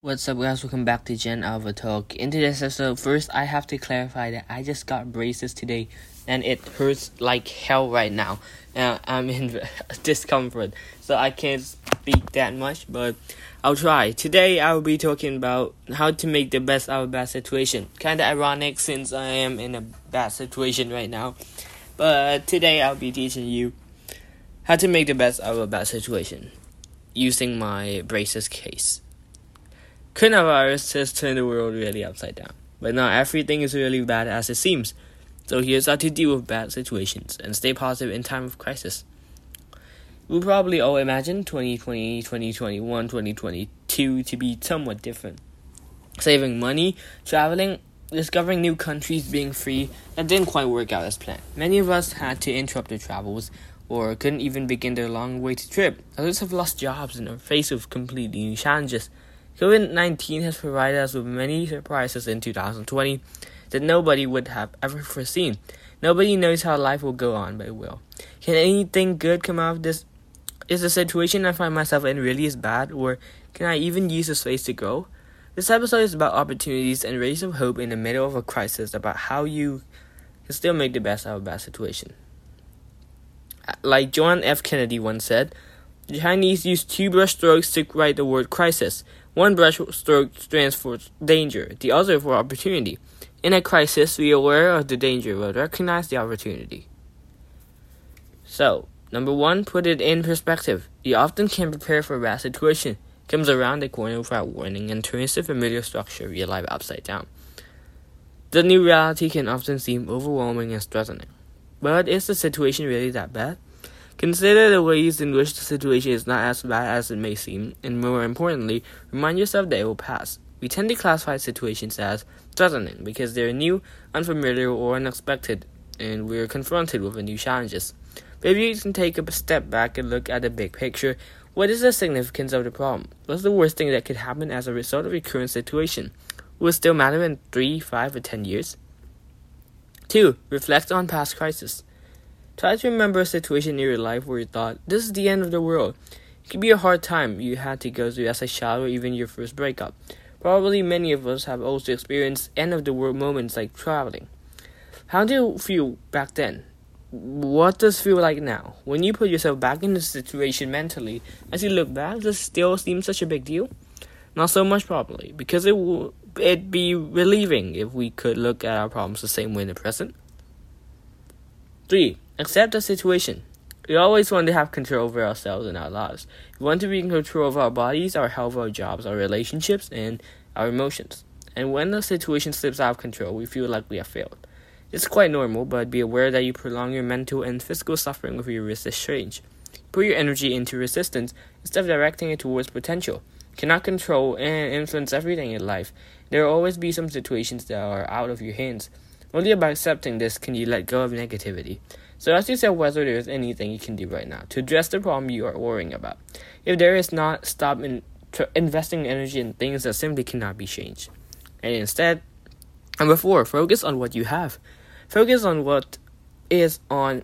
What's up, guys? Welcome back to Gen Alpha Talk. In today's episode, first I have to clarify that I just got braces today, and it hurts like hell right now. And I'm in discomfort, so I can't speak that much, but I'll try. Today I will be talking about how to make the best out of a bad situation. Kinda ironic since I am in a bad situation right now, but today I'll be teaching you how to make the best out of a bad situation using my braces case. Coronavirus has turned the world really upside down, but not everything is really bad as it seems. So here's how to deal with bad situations and stay positive in time of crisis. We probably all imagine 2020, 2021, 2022 to be somewhat different. Saving money, traveling, discovering new countries, being free, that didn't quite work out as planned. Many of us had to interrupt their travels or couldn't even begin their long awaited trip. Others have lost jobs and are faced with completely new challenges. COVID 19 has provided us with many surprises in 2020 that nobody would have ever foreseen. Nobody knows how life will go on, but it will. Can anything good come out of this? Is the situation I find myself in really as bad, or can I even use this phase to grow? This episode is about opportunities and rays of hope in the middle of a crisis, about how you can still make the best out of a bad situation. Like John F. Kennedy once said, the Chinese use two brush strokes to write the word crisis. One brush stroke stands for danger, the other for opportunity. In a crisis, be aware of the danger but recognize the opportunity. So, number one, put it in perspective. You often can prepare for a bad situation, comes around the corner without warning, and turns the familiar structure of your life upside down. The new reality can often seem overwhelming and threatening. But is the situation really that bad? Consider the ways in which the situation is not as bad as it may seem, and more importantly, remind yourself that it will pass. We tend to classify situations as threatening because they're new, unfamiliar, or unexpected, and we're confronted with new challenges. Maybe you can take a step back and look at the big picture. What is the significance of the problem? What's the worst thing that could happen as a result of your current situation? Will it still matter in 3, 5, or 10 years? 2. Reflect on past crises. Try to remember a situation in your life where you thought, this is the end of the world. It could be a hard time you had to go through as a child or even your first breakup. Probably many of us have also experienced end of the world moments like traveling. How do you feel back then? What does feel like now? When you put yourself back in the situation mentally, as you look back, does still seem such a big deal? Not so much probably, because it would it be relieving if we could look at our problems the same way in the present. 3. Accept the situation. We always want to have control over ourselves and our lives. We want to be in control of our bodies, our health, our jobs, our relationships, and our emotions. And when the situation slips out of control, we feel like we have failed. It's quite normal, but be aware that you prolong your mental and physical suffering with your resist change. Put your energy into resistance instead of directing it towards potential. You cannot control and influence everything in life. There will always be some situations that are out of your hands. Only by accepting this can you let go of negativity. So ask yourself whether there is anything you can do right now to address the problem you are worrying about. If there is not, stop in, investing energy in things that simply cannot be changed. And instead, number four, focus on what you have. Focus on what is on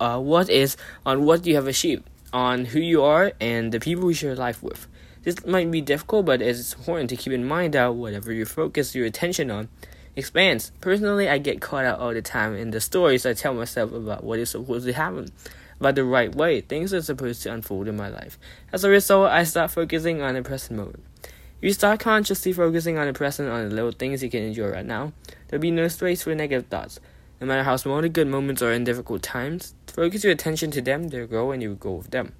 uh, what is on what you have achieved, on who you are and the people you share life with. This might be difficult, but it's important to keep in mind that whatever you focus your attention on, expands. Personally, I get caught out all the time in the stories I tell myself about what is supposed to happen, about the right way things are supposed to unfold in my life. As a result, I start focusing on the present moment. If you start consciously focusing on the present, on the little things you can enjoy right now, there'll be no space for negative thoughts. No matter how small the good moments are in difficult times, focus your attention to them, they'll grow and you will grow with them.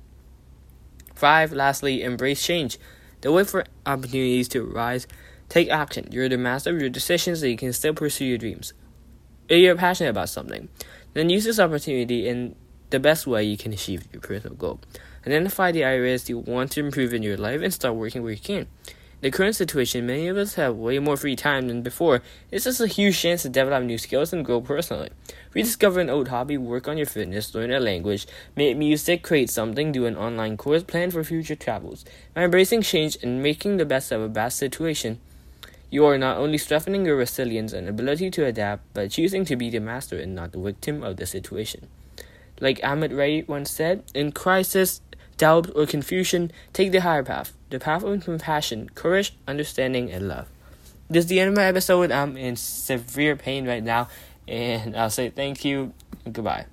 5. Lastly, embrace change. The wait for opportunities to arise Take action. You're the master of your decisions so you can still pursue your dreams. If you're passionate about something, then use this opportunity in the best way you can achieve your personal goal. Identify the areas you want to improve in your life and start working where you can. In the current situation, many of us have way more free time than before. It's just a huge chance to develop new skills and grow personally. Rediscover an old hobby, work on your fitness, learn a language, make music, create something, do an online course, plan for future travels. By embracing change and making the best of a bad situation, you are not only strengthening your resilience and ability to adapt, but choosing to be the master and not the victim of the situation. Like Amit Ray once said, in crisis, doubt, or confusion, take the higher path, the path of compassion, courage, understanding, and love. This is the end of my episode. I'm in severe pain right now, and I'll say thank you goodbye.